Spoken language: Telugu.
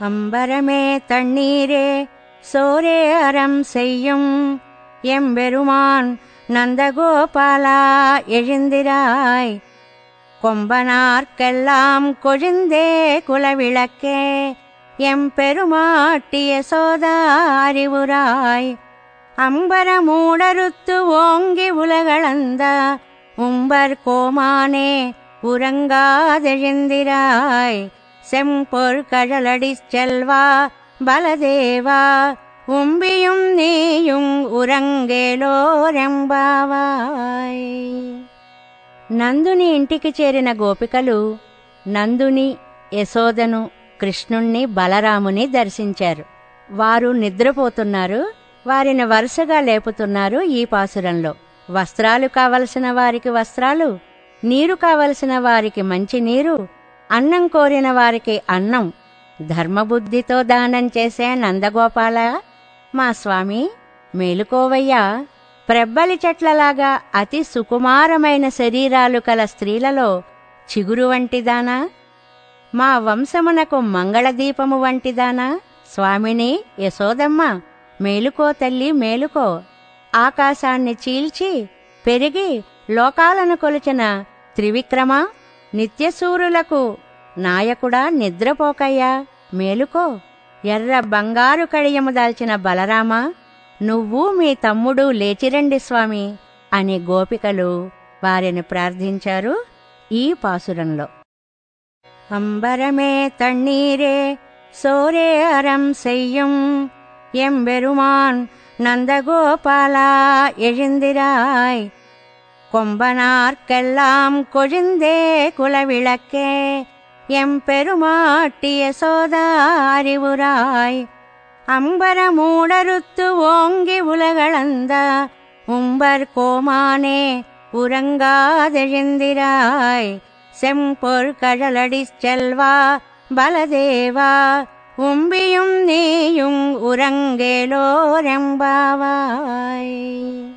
அம்பரமே தண்ணீரே சோரே அறம் செய்யும். எம்பெருமான் நந்தகோபாலா எழுந்திராய். கொம்பனார்க்கெல்லாம் கொழுந்தே குலவிளக்கே எம்பெருமாட்டிய சோதா அறிவுராய். அம்பரமூடருத்து ஓங்கி உலகளந்த உம்பர் கோமானே உறங்காதெழுந்திராய். செம்பொர் கழலடிச் செல்வா பலதேவா உம்பியும் நீயும் ఉరంగేలోరెంబావాయ్ నందుని ఇంటికి చేరిన గోపికలు నందుని యశోదను కృష్ణుణ్ణి బలరాముని దర్శించారు వారు నిద్రపోతున్నారు వారిని వరుసగా లేపుతున్నారు ఈ పాసురంలో వస్త్రాలు కావలసిన వారికి వస్త్రాలు నీరు కావలసిన వారికి మంచి నీరు అన్నం కోరిన వారికి అన్నం ధర్మబుద్ధితో దానం చేసే నందగోపాల మా స్వామి మేలుకోవయ్యా. ప్రెబ్బలి చెట్లలాగా అతి సుకుమారమైన శరీరాలు కల స్త్రీలలో చిగురు వంటిదానా? మా వంశమునకు మంగళదీపము వంటిదానా? స్వామిని యశోదమ్మ మేలుకో తల్లి మేలుకో. ఆకాశాన్ని చీల్చి పెరిగి లోకాలను కొలిచిన త్రివిక్రమ నిత్యసూరులకు నాయకుడా నిద్రపోకయ్యా. మేలుకో. ఎర్ర బంగారు కడియము దాల్చిన బలరామా నువ్వు మీ తమ్ముడు లేచిరండి స్వామి అని గోపికలు వారిని ప్రార్థించారు ఈ పాసురంలో. అంబరమే తన్నీరే సోరే అరం செய்யும் ఎంబెరుమాన్ நந்தகோபாலா ఎజిందిరాయ్ கொம்பனார்க்கெல்லாம் கொழுந்தே குலவிளக்கே. எம்பெருமாட்டிய சோதா அறிவுராய். அம்பரமூடருத்து ஓங்கி உலகளந்த உம்பர் கோமானே உறங்காதெழுந்திராய். செம்பொர் கழலடிச் செல்வா பலதேவா. உம்பியும் நீயும் உறங்கேலோரெம்பாவாய்.